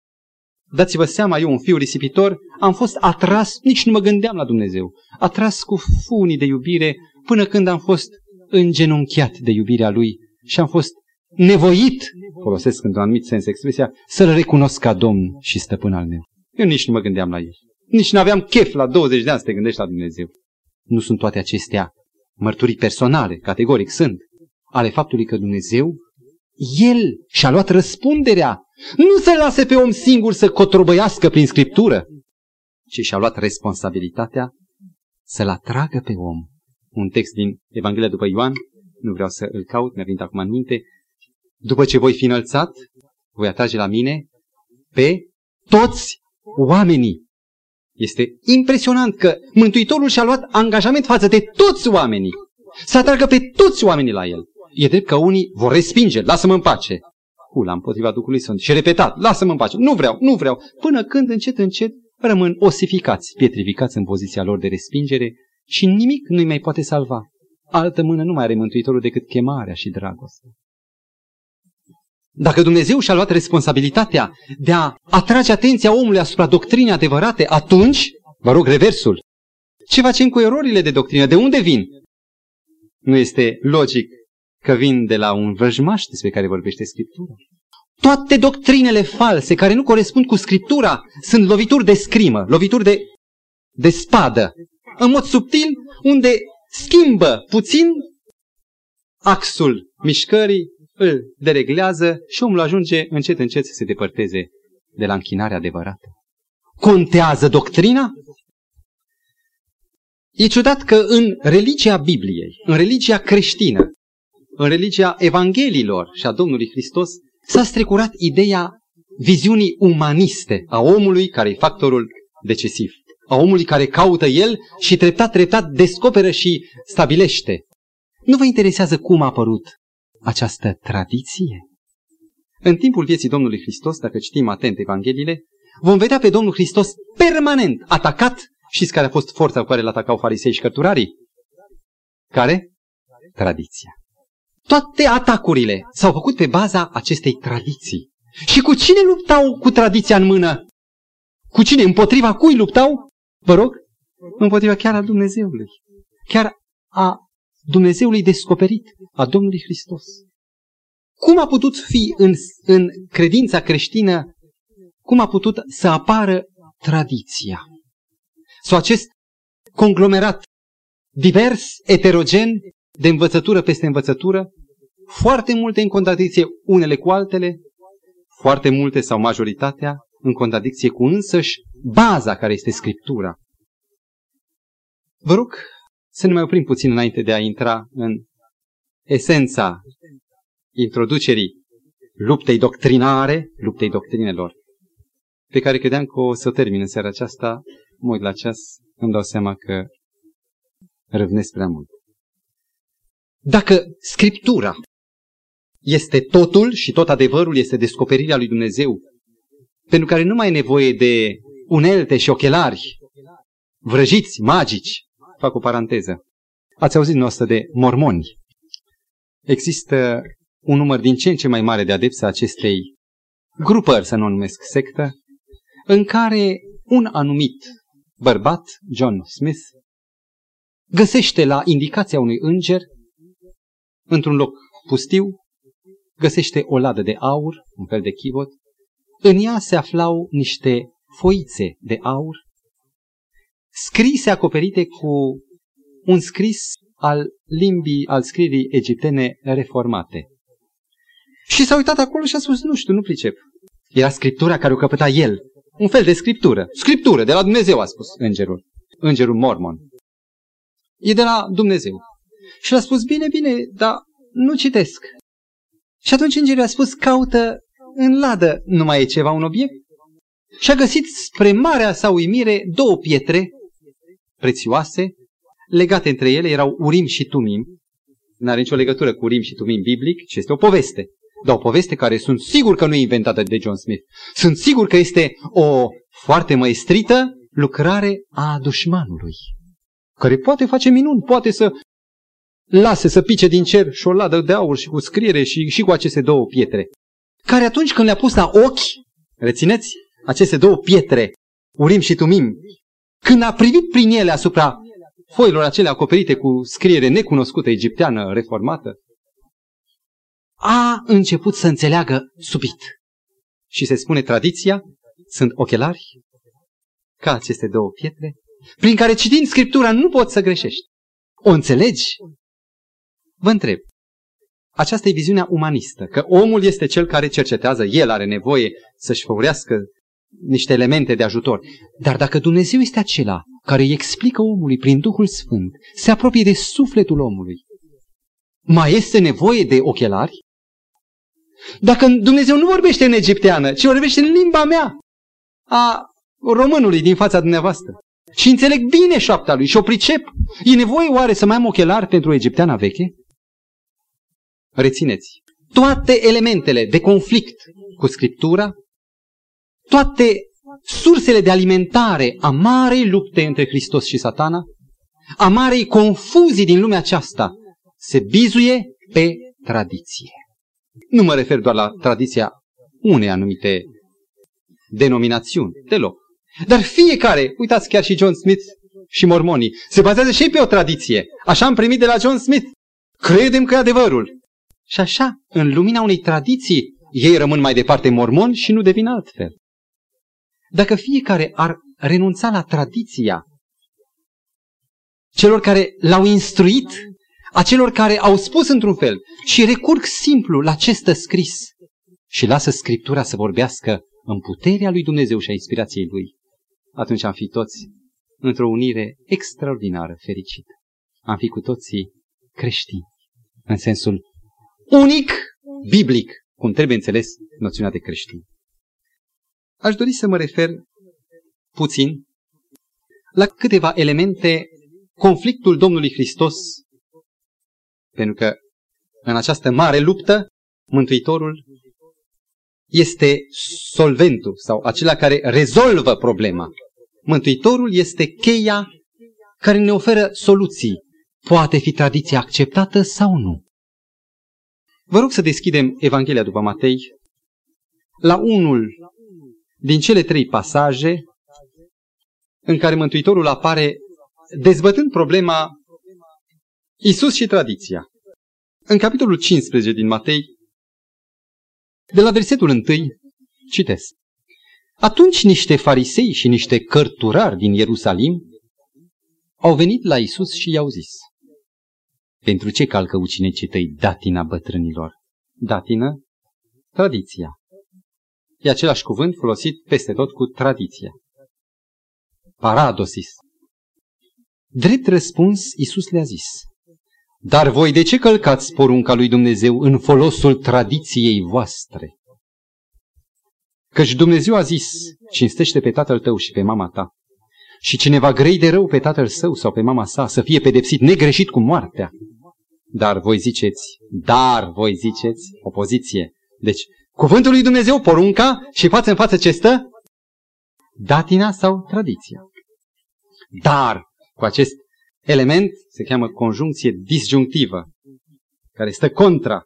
Dați-vă seama, eu, un fiu risipitor, am fost atras, nici nu mă gândeam la Dumnezeu, atras cu funii de iubire până când am fost îngenunchiat de iubirea Lui și am fost nevoit, folosesc într-un anumit sens expresia, să-L recunosc ca Domn și Stăpân al meu. Eu nici nu mă gândeam la El. Nici nu aveam chef la 20 de ani să te gândești la Dumnezeu. Nu sunt toate acestea mărturii personale, categoric sunt, ale faptului că Dumnezeu, El și-a luat răspunderea. Nu se lase pe om singur să cotrobăiască prin Scriptură, ci și-a luat responsabilitatea să-l atragă pe om. Un text din Evanghelia după Ioan, nu vreau să îl caut, mi-a venit acum în minte. După ce voi fi înălțat, voi atrage la mine pe toți oamenii. Este impresionant că Mântuitorul și-a luat angajament față de toți oamenii. Să atragă pe toți oamenii la el. E drept că unii vor respinge, lasă-mă în pace. Hula împotriva Duhului Sfânt. Și repetat, lasă-mă în pace, nu vreau, nu vreau. Până când încet, încet rămân osificați, pietrificați în poziția lor de respingere și nimic nu-i mai poate salva. Altă mână nu mai are Mântuitorul decât chemarea și dragostea. Dacă Dumnezeu și-a luat responsabilitatea de a atrage atenția omului asupra doctrinei adevărate, atunci, vă rog, reversul. Ce facem cu erorile de doctrină? De unde vin? Nu este logic că vin de la un vrăjmaș despre care vorbește Scriptura. Toate doctrinele false care nu corespund cu Scriptura sunt lovituri de scrimă, lovituri de, de spadă, în mod subtil, unde schimbă puțin axul mișcării îl dereglează și omul ajunge încet încet să se depărteze de la închinarea adevărată. Contează doctrina? E ciudat că în religia Bibliei, în religia creștină, în religia Evanghelilor și a Domnului Hristos, s-a strecurat ideea viziunii umaniste a omului care e factorul decisiv, a omului care caută el și treptat, treptat descoperă și stabilește. Nu vă interesează cum a apărut această tradiție? În timpul vieții Domnului Hristos, dacă citim atent Evangheliile, vom vedea pe Domnul Hristos permanent atacat. Știți care a fost forța cu care îl atacau farisei și cărturarii? Care? Tradiția. Toate atacurile s-au făcut pe baza acestei tradiții. Și cu cine luptau cu tradiția în mână? Cu cine? Împotriva cui luptau? Vă rog? Împotriva chiar a Dumnezeului. Chiar a Dumnezeului descoperit, a Domnului Hristos. Cum a putut fi în, în credința creștină, cum a putut să apară tradiția? Sau acest conglomerat divers, eterogen, de învățătură peste învățătură, foarte multe în contradicție unele cu altele, foarte multe sau majoritatea în contradicție cu însăși baza care este Scriptura. Vă rog să ne mai oprim puțin înainte de a intra în esența introducerii luptei doctrinare, luptei doctrinelor, pe care credeam că o să o termin în seara aceasta, mă uit la ceas, îmi dau seama că răvnesc prea mult. Dacă Scriptura este totul și tot adevărul este descoperirea lui Dumnezeu, pentru care nu mai e nevoie de unelte și ochelari, vrăjiți, magici, fac o paranteză. Ați auzit noastră de mormoni. Există un număr din ce în ce mai mare de adepți a acestei grupări, să nu o numesc sectă, în care un anumit bărbat, John Smith, găsește la indicația unui înger, într-un loc pustiu, găsește o ladă de aur, un fel de chivot, în ea se aflau niște foițe de aur scrise acoperite cu un scris al limbii, al scrierii egiptene reformate. Și s-a uitat acolo și a spus, nu știu, nu pricep. Era scriptura care o căpăta el. Un fel de scriptură. Scriptură, de la Dumnezeu, a spus îngerul. Îngerul mormon. E de la Dumnezeu. Și a spus, bine, bine, dar nu citesc. Și atunci îngerul a spus, caută în ladă, nu mai e ceva, un obiect? Și a găsit spre marea sa uimire două pietre prețioase, legate între ele erau Urim și Tumim. Nu are nicio legătură cu Urim și Tumim biblic, ci este o poveste. Dar o poveste care sunt sigur că nu e inventată de John Smith. Sunt sigur că este o foarte măestrită lucrare a dușmanului, care poate face minuni, poate să lase să pice din cer și o ladă de aur și cu scriere și, și cu aceste două pietre, care atunci când le-a pus la ochi, rețineți, aceste două pietre, Urim și Tumim, când a privit prin ele asupra foilor acelea acoperite cu scriere necunoscută egipteană reformată, a început să înțeleagă subit. Și se spune tradiția, sunt ochelari, ca aceste două pietre, prin care citind Scriptura nu poți să greșești. O înțelegi? Vă întreb, aceasta e viziunea umanistă, că omul este cel care cercetează, el are nevoie să-și făurească niște elemente de ajutor. Dar dacă Dumnezeu este acela care îi explică omului prin Duhul Sfânt, se apropie de sufletul omului, mai este nevoie de ochelari? Dacă Dumnezeu nu vorbește în egipteană, ci vorbește în limba mea, a românului din fața dumneavoastră, și înțeleg bine șapta lui și o pricep, e nevoie oare să mai am ochelari pentru egipteana veche? Rețineți, toate elementele de conflict cu Scriptura, toate sursele de alimentare a marei lupte între Hristos și satana, a marei confuzii din lumea aceasta, se bizuie pe tradiție. Nu mă refer doar la tradiția unei anumite denominațiuni, deloc. Dar fiecare, uitați chiar și John Smith și mormonii, se bazează și pe o tradiție. Așa am primit de la John Smith. Credem că e adevărul. Și așa, în lumina unei tradiții, ei rămân mai departe mormoni și nu devin altfel. Dacă fiecare ar renunța la tradiția celor care l-au instruit, a celor care au spus într-un fel și recurg simplu la ce stă scris și lasă Scriptura să vorbească în puterea lui Dumnezeu și a inspirației lui, atunci am fi toți într-o unire extraordinară, fericită. Am fi cu toții creștini, în sensul unic, biblic, cum trebuie înțeles noțiunea de creștin. Aș dori să mă refer puțin la câteva elemente conflictul Domnului Hristos, pentru că în această mare luptă, Mântuitorul este solventul sau acela care rezolvă problema. Mântuitorul este cheia care ne oferă soluții. Poate fi tradiția acceptată sau nu? Vă rog să deschidem Evanghelia după Matei la unul din cele trei pasaje în care Mântuitorul apare dezbătând problema Isus și tradiția. În capitolul 15 din Matei, de la versetul 1, citesc. Atunci niște farisei și niște cărturari din Ierusalim au venit la Isus și i-au zis, Pentru ce calcă ucenicii tăi datina bătrânilor? Datină? Tradiția. E același cuvânt folosit peste tot cu tradiția. Paradosis. Drept răspuns, Isus le-a zis, Dar voi de ce călcați porunca lui Dumnezeu în folosul tradiției voastre? Căci Dumnezeu a zis, cinstește pe tatăl tău și pe mama ta. Și cineva grei de rău pe tatăl său sau pe mama sa să fie pedepsit negreșit cu moartea. Dar voi ziceți, dar voi ziceți, opoziție. Deci, Cuvântul lui Dumnezeu, porunca și față în față ce stă? Datina sau tradiția. Dar, cu acest element se cheamă conjuncție disjunctivă, care stă contra.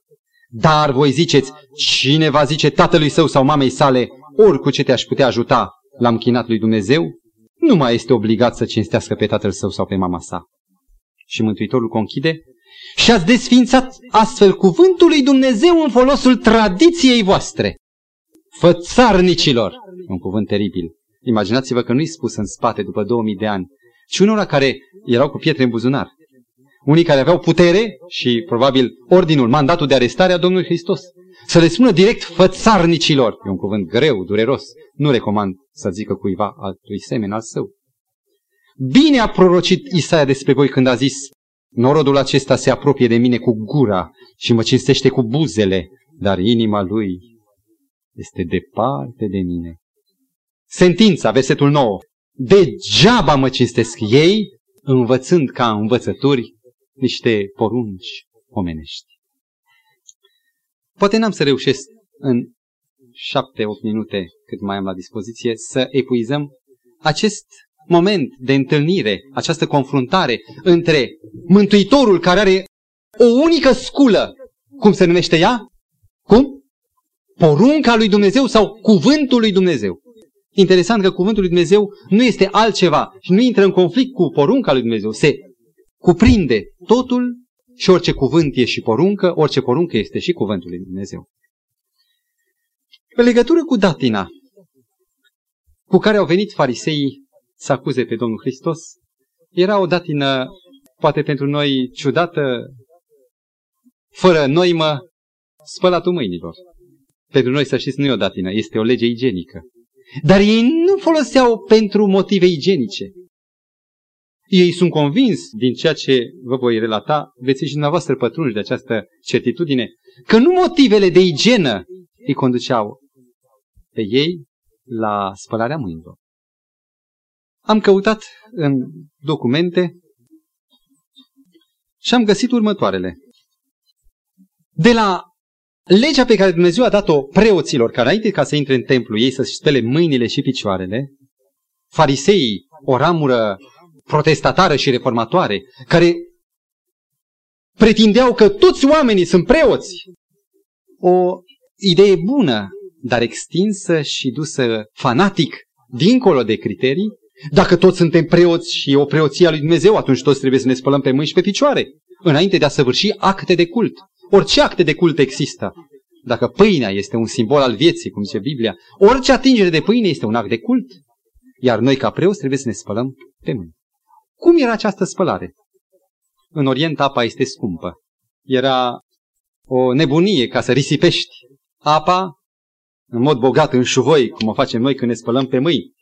Dar voi ziceți, cine va zice tatălui său sau mamei sale, ori cu ce te-aș putea ajuta, l-am chinat lui Dumnezeu, nu mai este obligat să cinstească pe tatăl său sau pe mama sa. Și Mântuitorul conchide, și ați desfințat astfel cuvântul lui Dumnezeu în folosul tradiției voastre. Fățarnicilor! Un cuvânt teribil. Imaginați-vă că nu-i spus în spate după 2000 de ani. ci unora care erau cu pietre în buzunar. Unii care aveau putere și probabil ordinul, mandatul de arestare a Domnului Hristos. Să le spună direct fățarnicilor. E un cuvânt greu, dureros. Nu recomand să zică cuiva altui semen al său. Bine a prorocit Isaia despre voi când a zis Norodul acesta se apropie de mine cu gura și mă cinstește cu buzele, dar inima lui este departe de mine. Sentința, versetul 9. Degeaba mă cinstesc ei, învățând ca învățături niște porunci omenești. Poate n-am să reușesc în șapte-opt minute cât mai am la dispoziție să epuizăm acest moment de întâlnire, această confruntare între Mântuitorul care are o unică sculă, cum se numește ea? Cum? Porunca lui Dumnezeu sau cuvântul lui Dumnezeu. Interesant că cuvântul lui Dumnezeu nu este altceva și nu intră în conflict cu porunca lui Dumnezeu. Se cuprinde totul și orice cuvânt e și poruncă, orice poruncă este și cuvântul lui Dumnezeu. În legătură cu datina cu care au venit fariseii să acuze pe Domnul Hristos, era o datină, poate pentru noi ciudată, fără noimă, spălatul mâinilor. Pentru noi, să știți, nu e o datină, este o lege igienică. Dar ei nu foloseau pentru motive igienice. Ei sunt convins din ceea ce vă voi relata, veți fi și dumneavoastră pătrunși de această certitudine, că nu motivele de igienă îi conduceau pe ei la spălarea mâinilor. Am căutat în documente și am găsit următoarele. De la legea pe care Dumnezeu a dat-o preoților, care înainte ca să intre în templu, ei să-și spele mâinile și picioarele, fariseii, o ramură protestatară și reformatoare, care pretindeau că toți oamenii sunt preoți. O idee bună, dar extinsă și dusă fanatic, dincolo de criterii. Dacă toți suntem preoți și o preoție a lui Dumnezeu, atunci toți trebuie să ne spălăm pe mâini și pe picioare, înainte de a săvârși acte de cult. Orice acte de cult există. Dacă pâinea este un simbol al vieții, cum zice Biblia, orice atingere de pâine este un act de cult. Iar noi, ca preoți, trebuie să ne spălăm pe mâini. Cum era această spălare? În Orient apa este scumpă. Era o nebunie ca să risipești apa în mod bogat în șuvoi, cum o facem noi când ne spălăm pe mâini.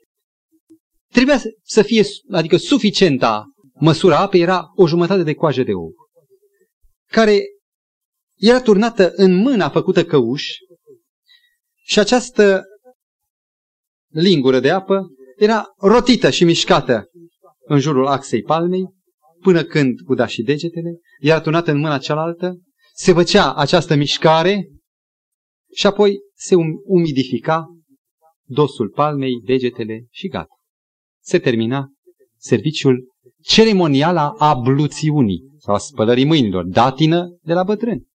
Trebuia să fie, adică suficienta măsura apei era o jumătate de coajă de ou, care era turnată în mâna făcută căuș și această lingură de apă era rotită și mișcată în jurul axei palmei, până când uda și degetele, iar turnată în mâna cealaltă, se făcea această mișcare și apoi se um- umidifica dosul palmei, degetele și gata. Se termina serviciul ceremonial a abluțiunii sau a spălării mâinilor, datină de la bătrâni.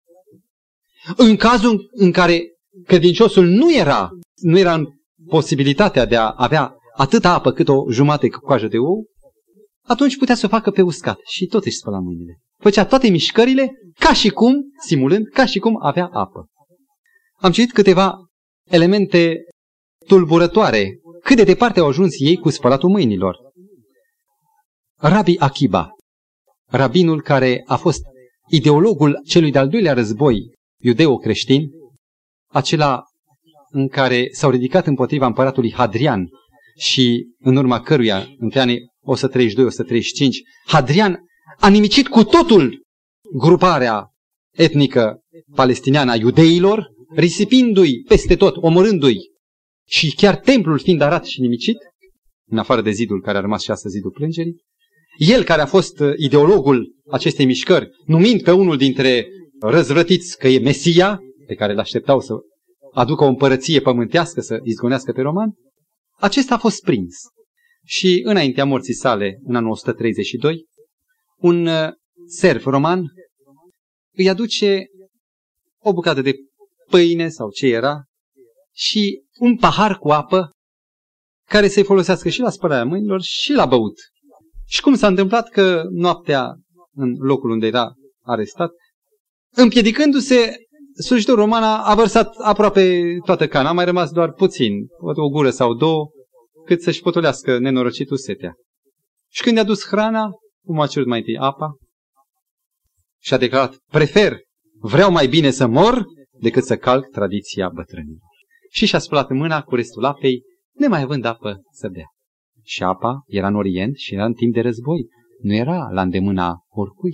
În cazul în care credinciosul nu era, nu era în posibilitatea de a avea atâta apă cât o jumate cu coajă de ou, atunci putea să o facă pe uscat și tot își spăla mâinile. Făcea toate mișcările ca și cum, simulând, ca și cum avea apă. Am citit câteva elemente tulburătoare. Cât de departe au ajuns ei cu spălatul mâinilor. Rabi Akiba, rabinul care a fost ideologul celui de-al doilea război iudeo-creștin, acela în care s-au ridicat împotriva împăratului Hadrian și în urma căruia, între anii 132-135, Hadrian a nimicit cu totul gruparea etnică palestiniană a iudeilor, risipindu-i peste tot, omorându-i și chiar templul fiind arat și nimicit, în afară de zidul care a rămas și astăzi zidul plângerii, el care a fost uh, ideologul acestei mișcări, numind pe unul dintre răzvrătiți că e Mesia, pe care îl așteptau să aducă o împărăție pământească, să izgonească pe roman, acesta a fost prins. Și înaintea morții sale, în anul 132, un uh, serv roman îi aduce o bucată de pâine sau ce era și un pahar cu apă care să-i folosească și la spălarea mâinilor și la băut. Și cum s-a întâmplat că noaptea, în locul unde era arestat, împiedicându-se, slujitorul roman a vărsat aproape toată cana, a mai rămas doar puțin, o gură sau două, cât să-și potolească nenorocitul setea. Și când i-a dus hrana, cum a cerut mai întâi apa? Și a declarat, prefer, vreau mai bine să mor decât să calc tradiția bătrânilor. Și și-a spălat mâna cu restul apei, nemai având apă să bea. Și apa era în Orient și era în timp de război. Nu era la îndemâna oricui.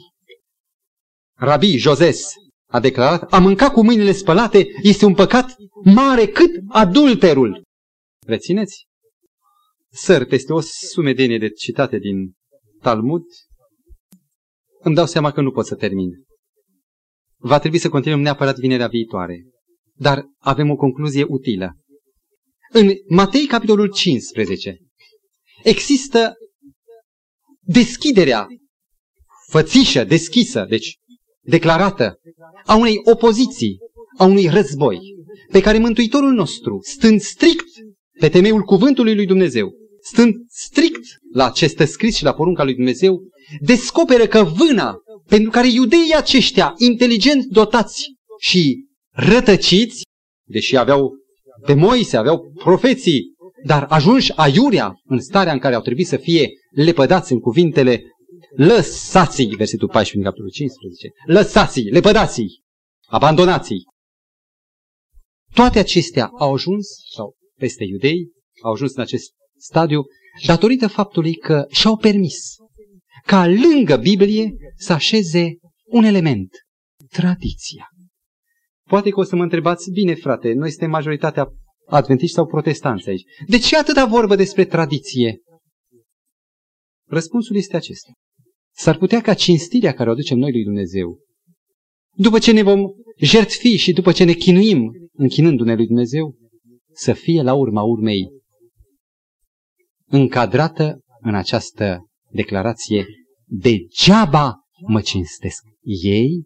Rabi Joses a declarat, a mânca cu mâinile spălate este un păcat mare cât adulterul. Rețineți? Săr peste o sumedenie de citate din Talmud, îmi dau seama că nu pot să termin. Va trebui să continuăm neapărat vinerea viitoare. Dar avem o concluzie utilă. În Matei, capitolul 15, există deschiderea fățișă, deschisă, deci declarată, a unei opoziții, a unui război, pe care Mântuitorul nostru, stând strict pe temeiul cuvântului lui Dumnezeu, stând strict la acest scris și la porunca lui Dumnezeu, descoperă că vâna pentru care iudeii aceștia, inteligent dotați și rătăciți, deși aveau pe Moise, aveau profeții, dar ajunși aiurea în starea în care au trebuit să fie lepădați în cuvintele lăsați versetul 14 din capitolul 15, lăsați lepădați abandonați Toate acestea au ajuns, sau peste iudei, au ajuns în acest stadiu datorită faptului că și-au permis ca lângă Biblie să așeze un element, tradiția. Poate că o să mă întrebați, bine frate, noi suntem majoritatea adventiști sau protestanți aici. De ce atâta vorbă despre tradiție? Răspunsul este acesta. S-ar putea ca cinstirea care o aducem noi lui Dumnezeu, după ce ne vom jertfi și după ce ne chinuim închinându-ne lui Dumnezeu, să fie la urma urmei încadrată în această declarație degeaba mă cinstesc ei.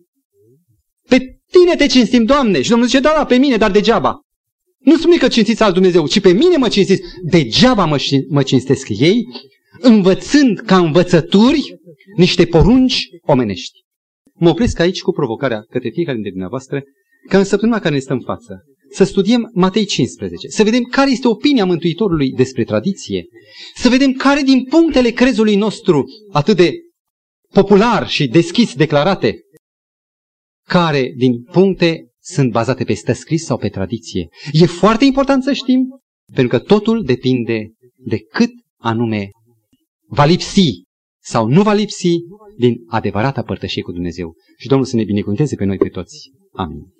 Pe tine te cinstim, Doamne! Și Domnul zice, da, da, pe mine, dar degeaba. Nu spune că cinstiți al Dumnezeu, ci pe mine mă cinstiți. Degeaba mă, mă cinstesc ei, învățând ca învățături niște porunci omenești. Mă opresc aici cu provocarea către fiecare dintre dumneavoastră ca în săptămâna care ne stăm în față să studiem Matei 15, să vedem care este opinia Mântuitorului despre tradiție, să vedem care din punctele crezului nostru atât de popular și deschis declarate, care din puncte sunt bazate pe stă scris sau pe tradiție. E foarte important să știm, pentru că totul depinde de cât anume va lipsi sau nu va lipsi din adevărata părtășie cu Dumnezeu. Și Domnul să ne binecuvânteze pe noi pe toți. Amin.